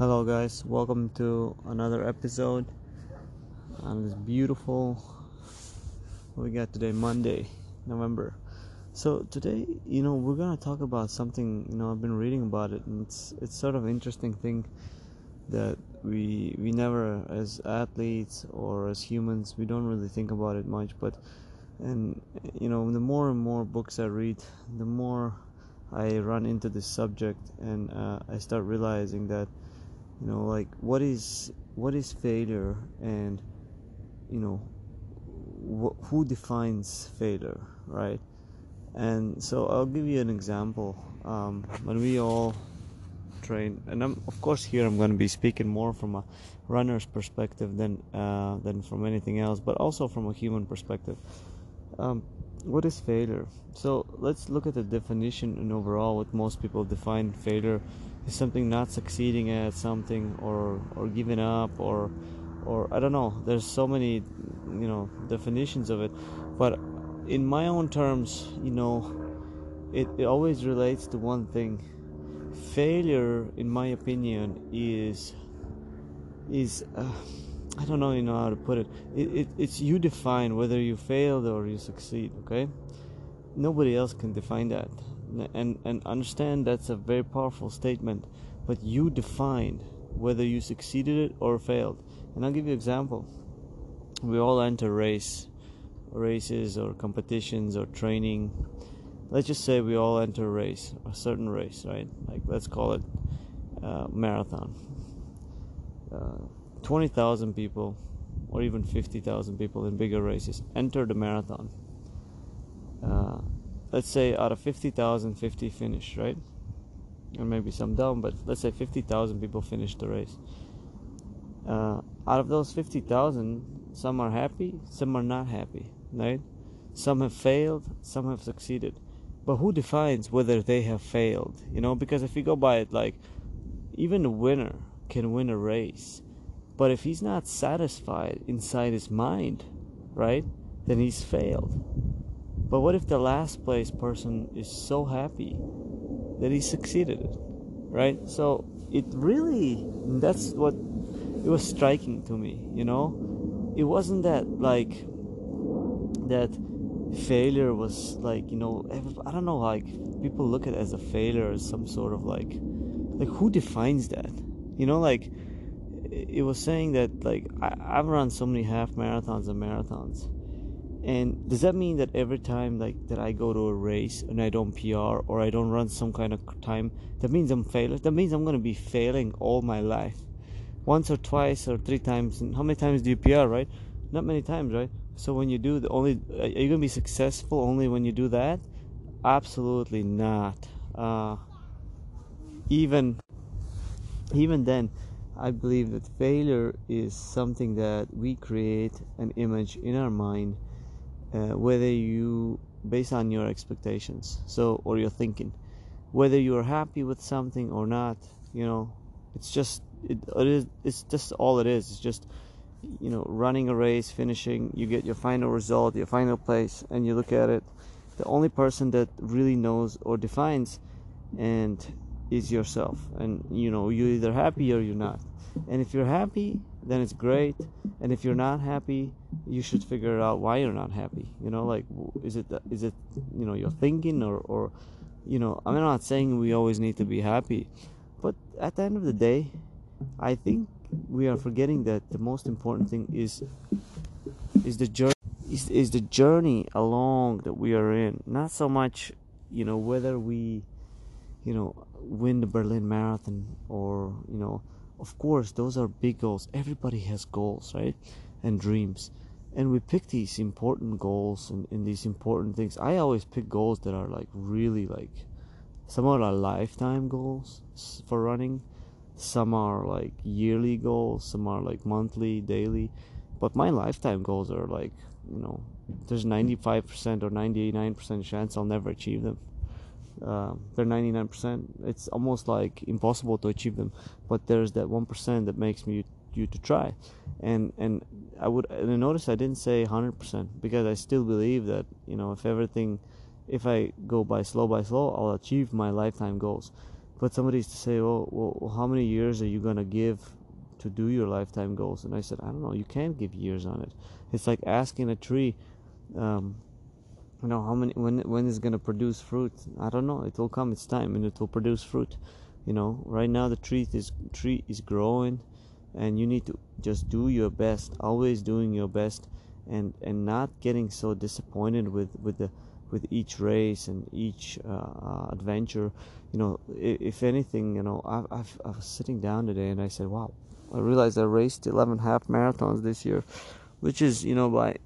Hello, guys. Welcome to another episode on this beautiful. What we got today? Monday, November. So today, you know, we're gonna talk about something. You know, I've been reading about it, and it's it's sort of interesting thing that we we never, as athletes or as humans, we don't really think about it much. But and you know, the more and more books I read, the more I run into this subject, and uh, I start realizing that you know like what is what is failure? And you know wh- who defines failure right? And so i'll give you an example. Um, when we all train and I'm, of course here i'm going to be speaking more from a runner's perspective than uh, than from anything else but also from a human perspective. Um, what is failure? So let's look at the definition and overall what most people define failure is something not succeeding at something or or giving up or or I don't know. There's so many you know definitions of it. But in my own terms you know it, it always relates to one thing. Failure in my opinion is is uh, I don't know you know how to put it. It, it it's you define whether you failed or you succeed okay? Nobody else can define that and and understand that's a very powerful statement but you defined whether you succeeded it or failed. And i'll give you an example. We all enter race races or competitions or training. Let's just say we all enter a race a certain race right? Like let's call it uh, marathon. Uh, 20,000 people or even 50,000 people in bigger races enter the marathon. Uh, let's say out of 50,000, 50 finish, right? Or maybe some down, but let's say 50,000 people finish the race. Uh, out of those 50,000, some are happy, some are not happy, right? Some have failed, some have succeeded. But who defines whether they have failed? You know, because if you go by it, like, even the winner can win a race, but if he's not satisfied inside his mind, right, then he's failed. But what if the last place person is so happy that he succeeded, right? So it really, that's what it was striking to me, you know? It wasn't that like, that failure was like, you know, I don't know, like people look at it as a failure as some sort of like, like who defines that? You know, like it was saying that like I, I've run so many half marathons and marathons and does that mean that every time like that I go to a race and I don't PR or I don't run some kind of time, that means I'm failing? That means I'm gonna be failing all my life. Once or twice or three times. And how many times do you PR, right? Not many times, right? So when you do the only, are you gonna be successful only when you do that? Absolutely not. Uh, even, even then, I believe that failure is something that we create an image in our mind uh, whether you based on your expectations so or your thinking. Whether you're happy with something or not you know it's just it, it is it's just all it is. It's just you know running a race finishing you get your final result your final place and you look at it. The only person that really knows or defines and is yourself. And you know you're either happy or you're not. And if you're happy then it's great. And if you're not happy you should figure out why you're not happy you know like is it is it you know you're thinking or or you know i'm not saying we always need to be happy but at the end of the day i think we are forgetting that the most important thing is is the journey is, is the journey along that we are in. Not so much you know whether we you know win the berlin marathon or you know of course those are big goals. Everybody has goals right? And dreams and we pick these important goals and, and these important things. I always pick goals that are like really like some are like lifetime goals for running. Some are like yearly goals. Some are like monthly daily. But my lifetime goals are like you know there's 95% or 99% chance i'll never achieve them. Uh, they're 99% it's almost like impossible to achieve them. But there's that 1% that makes me you to try. And and i would and notice i didn't say 100% because i still believe that you know if everything if i go by slow by slow i'll achieve my lifetime goals. But somebody's to say oh well how many years are you gonna give to do your lifetime goals? And i said i don't know. You can't give years on it. It's like asking a tree um, you know how many when when is going to produce fruit. I don't know. It will come. Its time and it will produce fruit. You know right now the tree is tree is growing and you need to just do your best always doing your best and and not getting so disappointed with with the with each race and each uh, uh adventure you know if, if, anything you know I, I've, I was sitting down today and i said wow i realized i raced 11 half marathons this year which is you know by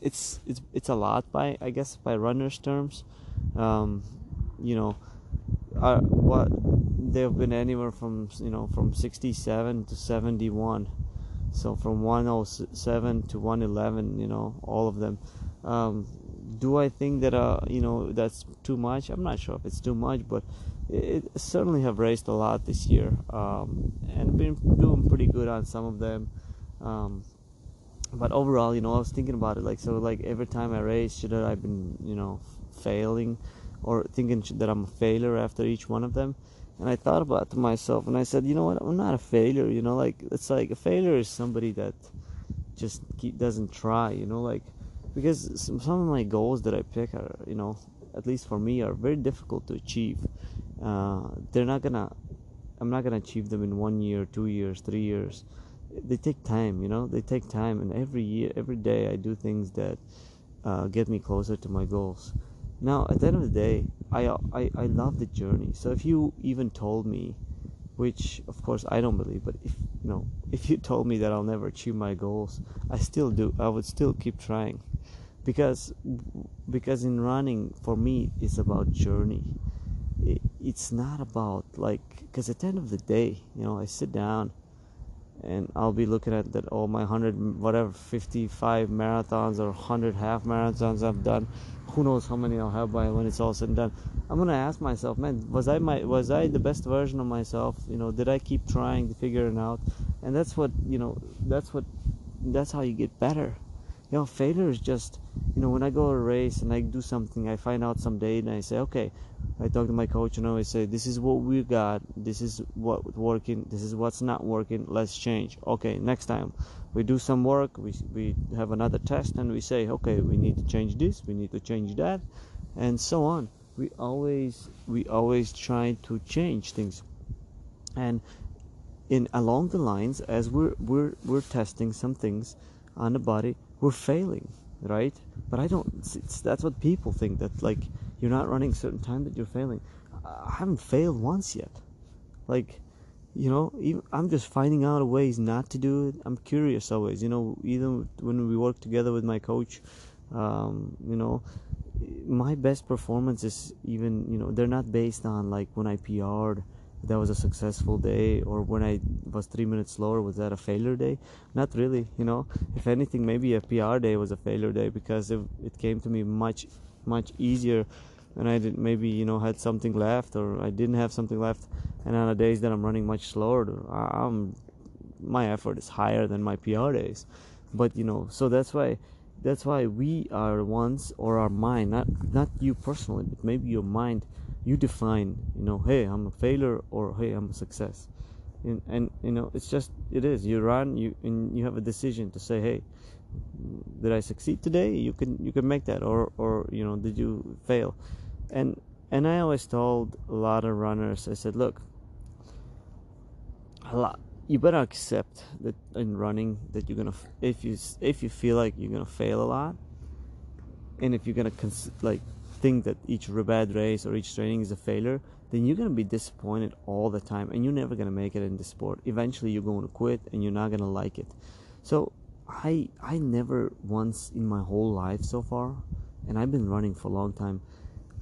it's it's it's a lot by I guess by runners terms. Um, you know, uh, what they've been anywhere from you know from 67 to 71 so from 107 to 111 you know all of them. Um, do i think that uh you know that's too much? I'm not sure if it's too much but it, certainly have raced a lot this year um, and been doing pretty good on some of them. Um, but overall, you know, I was thinking about it like so. Like every time I race, should I have been, you know, failing, or thinking that I'm a failure after each one of them? And I thought about myself, and I said, you know what? I'm not a failure. You know, like it's like a failure is somebody that just keep, doesn't try. You know, like because some, some of my goals that I pick are, you know, at least for me, are very difficult to achieve. Uh, they're not gonna. I'm not gonna achieve them in one year, two years, three years they take time you know they take time and every year every day i do things that uh, get me closer to my goals now at the end of the day I, I i love the journey. So if you even told me which of course i don't believe but if you know if you told me that i'll never achieve my goals i still do i would still keep trying. Because because in running for me it's about journey. It, it's not about like because at the end of the day you know i sit down and I'll be looking at that all my 100 whatever 55 marathons or 100 half marathons I've done. Who knows how many I'll have by when it's all said and done. I'm gonna ask myself man was I my was I the best version of myself? You know did I keep trying to figure it out? And that's what you know that's what that's how you get better you know failure is just you know when I go to a race and I do something I find out some day and I say okay I talk to my coach and I say, "This is what we got. This is what's working. This is what's not working. Let's change." Okay, next time we do some work. We we have another test and we say, "Okay, we need to change this. We need to change that," and so on. We always we always try to change things, and in along the lines as we're we're we're testing some things on the body, we're failing, right? But I don't. that's what people think that like you're not running a certain time that you're failing. I haven't failed once yet. Like, you know, even, I'm just finding out ways not to do it. I'm curious always. You know, even when we work together with my coach, um, you know, my best performances even you know they're not based on like when I PR'd that was a successful day or when I was three minutes slower was that a failure day? Not really you know? If anything maybe a PR day was a failure day because it, it came to me much much easier and I did maybe you know had something left or I didn't have something left and on the days that I'm running much slower I'm my effort is higher than my PR days. But you know so that's why that's why we are ones or our mind not not you personally but maybe your mind you define you know hey I'm a failure or hey I'm a success and, and you know it's just it is you run you and you have a decision to say hey did I succeed today? You can you can make that, or or you know, did you fail? And and I always told a lot of runners, I said, look, a lot, you better accept that in running that you're gonna if you if you feel like you're gonna fail a lot, and if you're gonna cons- like think that each bad race or each training is a failure, then you're gonna be disappointed all the time, and you're never gonna make it in the sport. Eventually, you're going to quit, and you're not gonna like it. So I I never once in my whole life so far, and I've been running for a long time.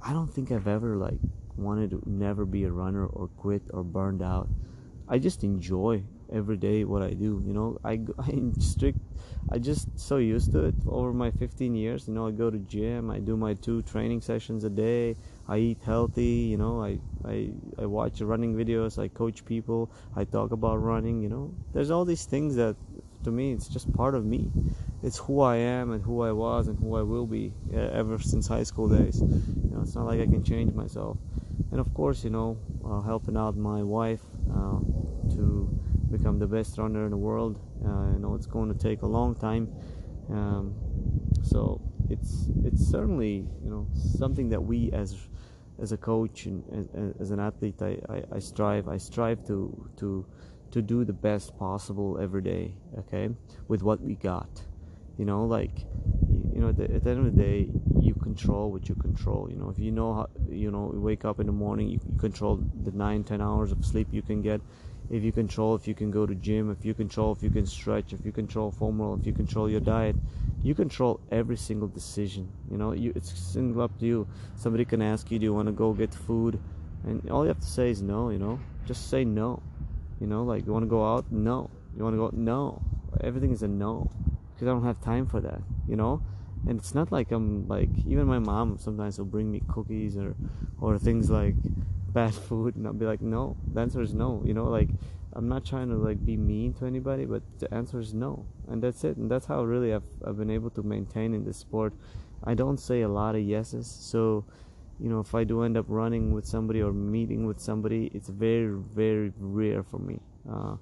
I don't think I've ever like wanted to never be a runner or quit or burned out. I just enjoy every day what I do. You know, I I strict. I just so used to it over my 15 years. You know, I go to gym. I do my two training sessions a day. I eat healthy. You know, I I I watch running videos. I coach people. I talk about running. You know, there's all these things that to me it's just part of me it's who i am and who i was and who i will be ever since high school days you know it's not like i can change myself and of course you know uh, helping out my wife uh, to become the best runner in the world. Uh, you know it's going to take a long time, um, so it's it's certainly you know something that we as as a coach and as, as an athlete I, I, I, strive I strive to to to do the best possible every day okay with what we got. You know like you know at the, at the end of the day you control what you control. You know if you know how you know you wake up in the morning you, you control the nine ten hours of sleep you can get if you control if you can go to gym if you control if you can stretch if you control foam roll if you control your diet you control every single decision you know? You it's single up to you. Somebody can ask you do you want to go get food? And all you have to say is no you know? Just say no you know? Like you want to go out? No. You want to go no. Everything is a no because i don't have time for that you know? And it's not like i'm like even my mom sometimes will bring me cookies or or things like bad food and I'll be like no the answer is no you know like I'm not trying to like be mean to anybody but the answer is no and that's it and that's how really I've, I've been able to maintain in this sport. I don't say a lot of yeses so you know if I do end up running with somebody or meeting with somebody it's very very rare for me. Uh,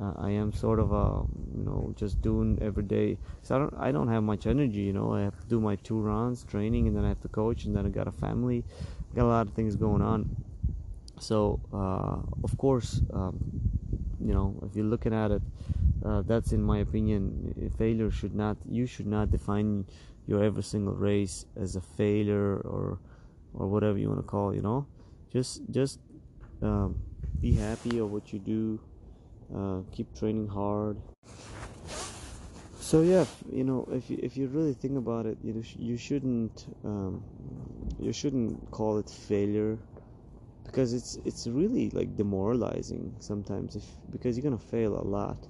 uh, I am sort of a you know just doing every day so I don't I don't have much energy you know I have to do my two runs training and then I have to coach and then I got a family got a lot of things going on so uh, of course um, you know if you're looking at it uh, that's in my opinion failure should not you should not define your every single race as a failure or or whatever you want to call it, you know? Just just um, be happy of what you do uh, keep training hard. So yeah you know if you, if you really think about it you know, you shouldn't um, you shouldn't call it failure because it's it's really like demoralizing sometimes if because you're gonna fail a lot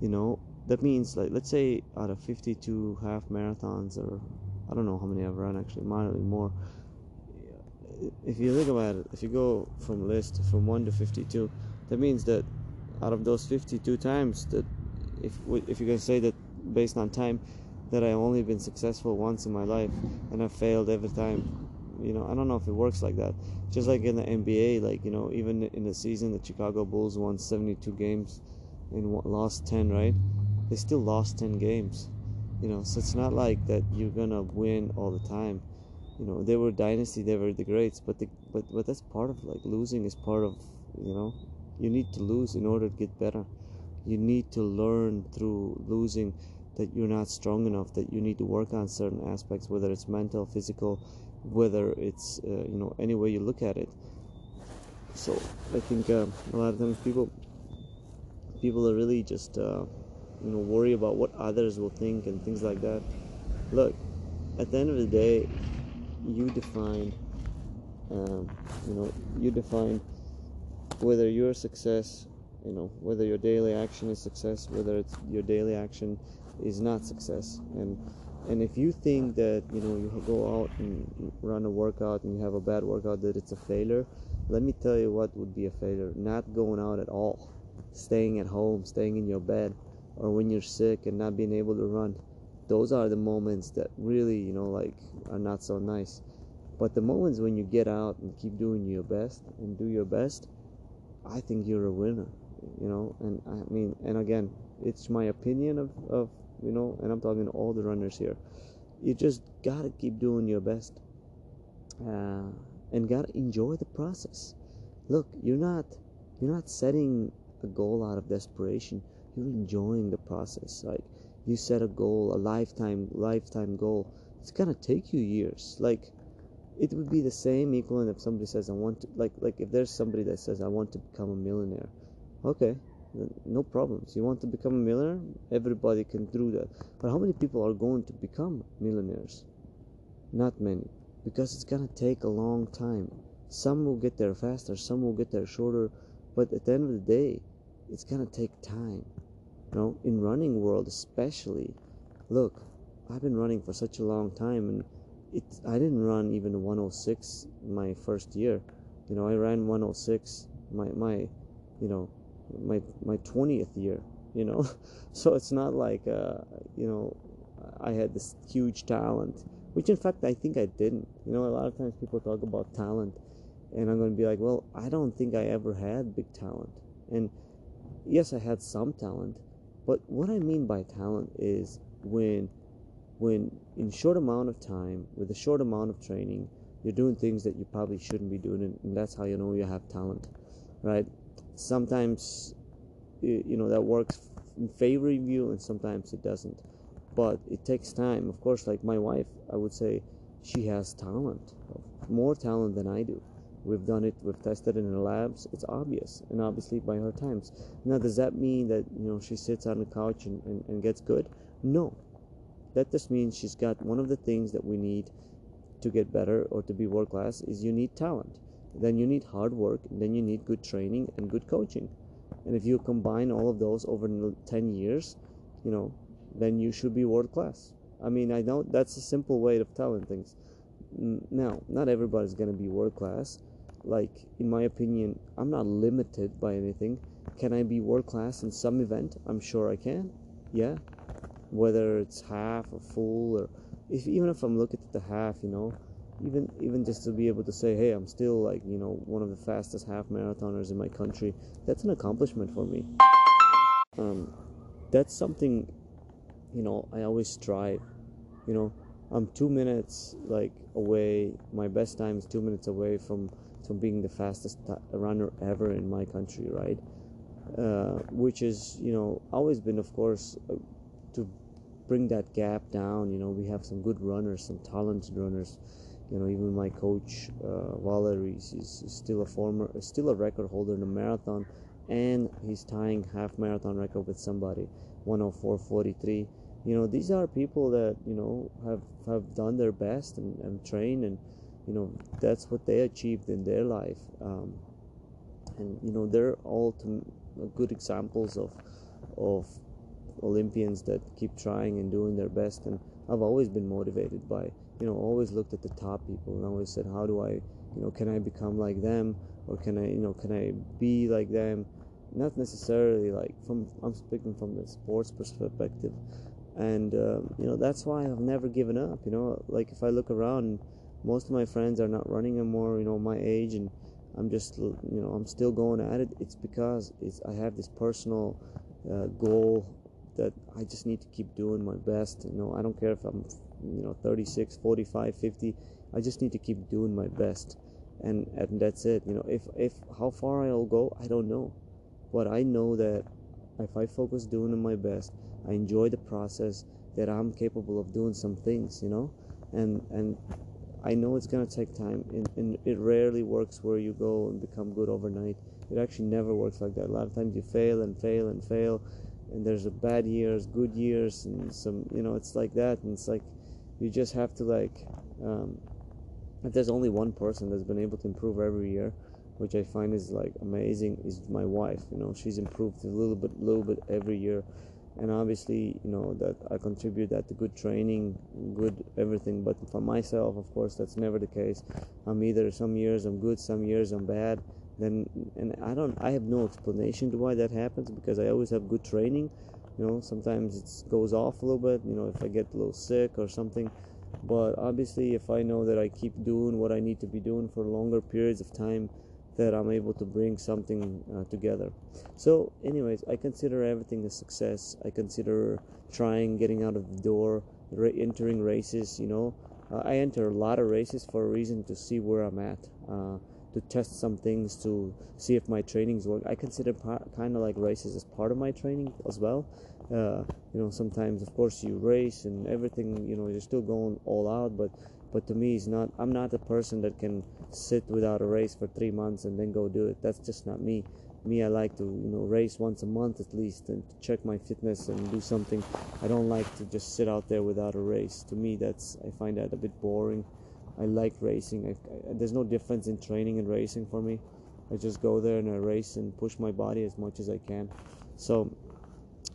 you know? That means like let's say out of 52 half marathons or i don't know how many i've run actually might be more. If you think about it if you go from list from 1 to 52 that means that out of those 52 times that if if you can say that based on time that i've only been successful once in my life and i've failed every time you know, I don't know if it works like that. Just like in the NBA, like you know, even in the season, the Chicago Bulls won 72 games and lost 10, right? They still lost 10 games. You know, so it's not like that you're gonna win all the time. You know, they were dynasty, they were the greats, but the but but that's part of like losing is part of you know, you need to lose in order to get better. You need to learn through losing that you're not strong enough, that you need to work on certain aspects, whether it's mental, physical, whether it's uh, you know any way you look at it. So i think uh, a lot of times people people are really just uh, you know worry about what others will think and things like that. Look at the end of the day you define um, you know you define whether your success you know whether your daily action is success whether it's your daily action is not success. And and if you think that you know you go out and run a workout and you have a bad workout that it's a failure let me tell you what would be a failure. Not going out at all. Staying at home staying in your bed or when you're sick and not being able to run. Those are the moments that really you know like are not so nice. But the moments when you get out and keep doing your best and do your best i think you're a winner you know? And i mean and again it's my opinion of, of you know, and I'm talking to all the runners here. You just gotta keep doing your best, uh, and gotta enjoy the process. Look, you're not you're not setting a goal out of desperation. You're enjoying the process. Like you set a goal, a lifetime lifetime goal. It's gonna take you years. Like it would be the same equivalent if somebody says I want to like like if there's somebody that says I want to become a millionaire. Okay, no problems. You want to become a millionaire? Everybody can do that. But how many people are going to become millionaires? Not many. Because it's gonna take a long time. Some will get there faster, some will get there shorter, but at the end of the day, it's gonna take time. You know, in running world especially, look, I've been running for such a long time and it I didn't run even 106 my first year. You know, I ran 106 my my you know my my 20th year you know? So it's not like uh, you know i had this huge talent which in fact i think i didn't. You know a lot of times people talk about talent and I'm going to be like, well, I don't think I ever had big talent. And yes, I had some talent, but what I mean by talent is when when in short amount of time with a short amount of training you're doing things that you probably shouldn't be doing and that's how you know you have talent right sometimes you know that works in favor of you and sometimes it doesn't. But it takes time. Of course like my wife i would say she has talent more talent than i do. We've done it we've tested it in the labs. It's obvious and obviously by her times. Now does that mean that you know she sits on the couch and, and, and gets good? No. That just means she's got one of the things that we need to get better or to be world class is you need talent then you need hard work then you need good training and good coaching. And if you combine all of those over 10 years you know then you should be world class i mean i know that's a simple way of telling things. Now not everybody's going to be world class like in my opinion i'm not limited by anything. Can i be world class in some event? I'm sure i can. Yeah. Whether it's half or full or if even if i'm looking at the half you know even even just to be able to say hey i'm still like you know one of the fastest half marathoners in my country that's an accomplishment for me. Um, that's something you know i always strive you know? I'm two minutes like away my best time is two minutes away from from being the fastest runner ever in my country right? Uh, which is you know always been of course uh, to bring that gap down you know? We have some good runners some talented runners you know even my coach uh, Valery is, still a former still a record holder in a marathon and he's tying half marathon record with somebody 104.43 you know these are people that you know have have done their best and, and trained and you know that's what they achieved in their life. Um, and you know they're all good examples of of Olympians that keep trying and doing their best and I've always been motivated by you know always looked at the top people and always said how do I you know can I become like them? Or can I you know can I be like them? Not necessarily like from I'm speaking from the sports perspective. And um, you know that's why I've never given up you know? Like if I look around most of my friends are not running anymore you know my age and I'm just you know I'm still going at it. It's because it's I have this personal uh, goal that I just need to keep doing my best you know? I don't care if I'm you know 36 45 50 I just need to keep doing my best and and that's it you know if if how far I'll go I don't know but I know that if I focus doing my best I enjoy the process that I'm capable of doing some things you know and and I know it's gonna take time, and, and it rarely works where you go and become good overnight. It actually never works like that. A lot of times you fail and fail and fail, and there's a bad years, good years, and some, you know, it's like that. And it's like you just have to like, um, if there's only one person that's been able to improve every year, which I find is like amazing, is my wife. You know, she's improved a little bit, little bit every year. And obviously you know that i contribute that to good training good everything. But for myself of course that's never the case. I'm either some years i'm good some years i'm bad. Then and i don't i have no explanation to why that happens because i always have good training you know sometimes it goes off a little bit you know if i get a little sick or something but obviously if i know that i keep doing what i need to be doing for longer periods of time that I'm able to bring something uh, together. So, anyways, I consider everything a success. I consider trying, getting out of the door, re- entering races. You know, uh, I enter a lot of races for a reason to see where I'm at, uh, to test some things, to see if my trainings work. I consider kind of like races as part of my training as well. Uh, you know, sometimes, of course, you race and everything. You know, you're still going all out, but but to me it's not i'm not a person that can sit without a race for three months and then go do it that's just not me me i like to you know race once a month at least and check my fitness and do something i don't like to just sit out there without a race to me that's i find that a bit boring i like racing. I, I, there's no difference in training and racing for me. I just go there and i race and push my body as much as i can. So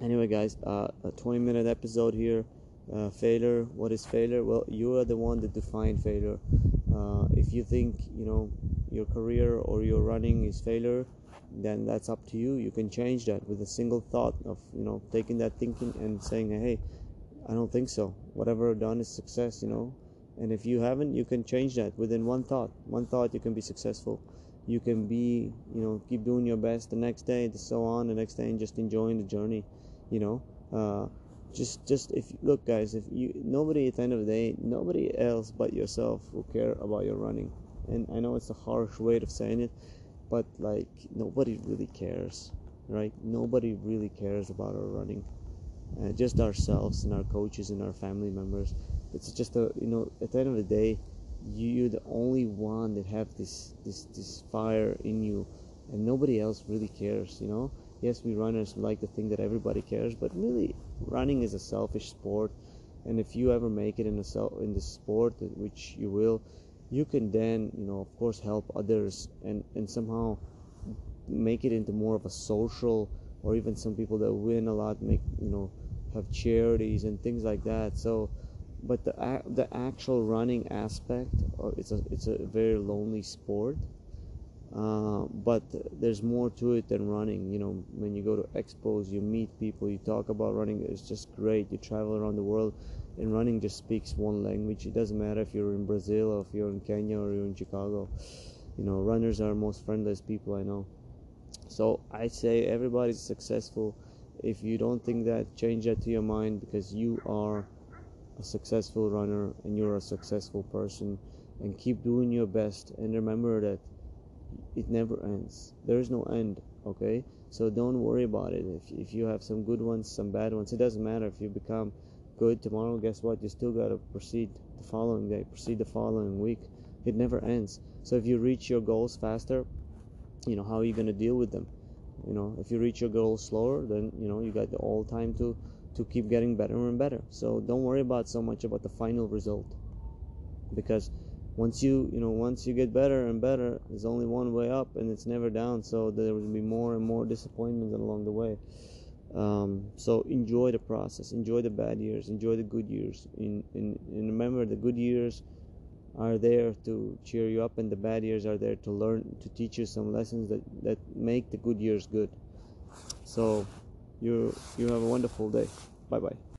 anyway guys uh, a 20 minute episode here. Uh, failure what is failure? Well you are the one that define failure. Uh, if you think you know your career or your running is failure then that's up to you. You can change that with a single thought of you know taking that thinking and saying hey i don't think so. Whatever I've done is success you know and if you haven't you can change that within one thought. One thought you can be successful. You can be you know keep doing your best the next day and so on the next day and just enjoying the journey you know? Uh, just just if look guys if you nobody at the end of the day nobody else but yourself will care about your running. And i know it's a harsh way of saying it but like nobody really cares right? Nobody really cares about our running uh, just ourselves and our coaches and our family members. It's just a you know at the end of the day you're the only one that have this this this fire in you and nobody else really cares you know? Yes we runners like to think that everybody cares but really running is a selfish sport and if you ever make it in a self in the sport which you will you can then you know of course help others and and somehow make it into more of a social or even some people that win a lot make you know have charities and things like that. So but the the actual running aspect uh, it's a it's a very lonely sport. Uh, but there's more to it than running. You know when you go to expos you meet people you talk about running it's just great. You travel around the world and running just speaks one language. It doesn't matter if you're in brazil or if you're in kenya or you're in chicago. You know runners are most friendliest people i know. So i say everybody's successful if you don't think that change that to your mind because you are a successful runner and you're a successful person and keep doing your best and remember that it never ends. There is no end okay? So don't worry about it. If, if you have some good ones some bad ones it doesn't matter. If you become good tomorrow guess what? You still got to proceed the following day proceed the following week. It never ends. So if you reach your goals faster you know how are you going to deal with them you know if you reach your goal slower then you know you got the all time to to keep getting better and better. So don't worry about so much about the final result. Because once you you know once you get better and better there's only one way up and it's never down. So there will be more and more disappointments along the way. Um, so enjoy the process. Enjoy the bad years. Enjoy the good years. In, in, and remember the good years are there to cheer you up and the bad years are there to learn to teach you some lessons that, that make the good years good. So you you have a wonderful day. Bye bye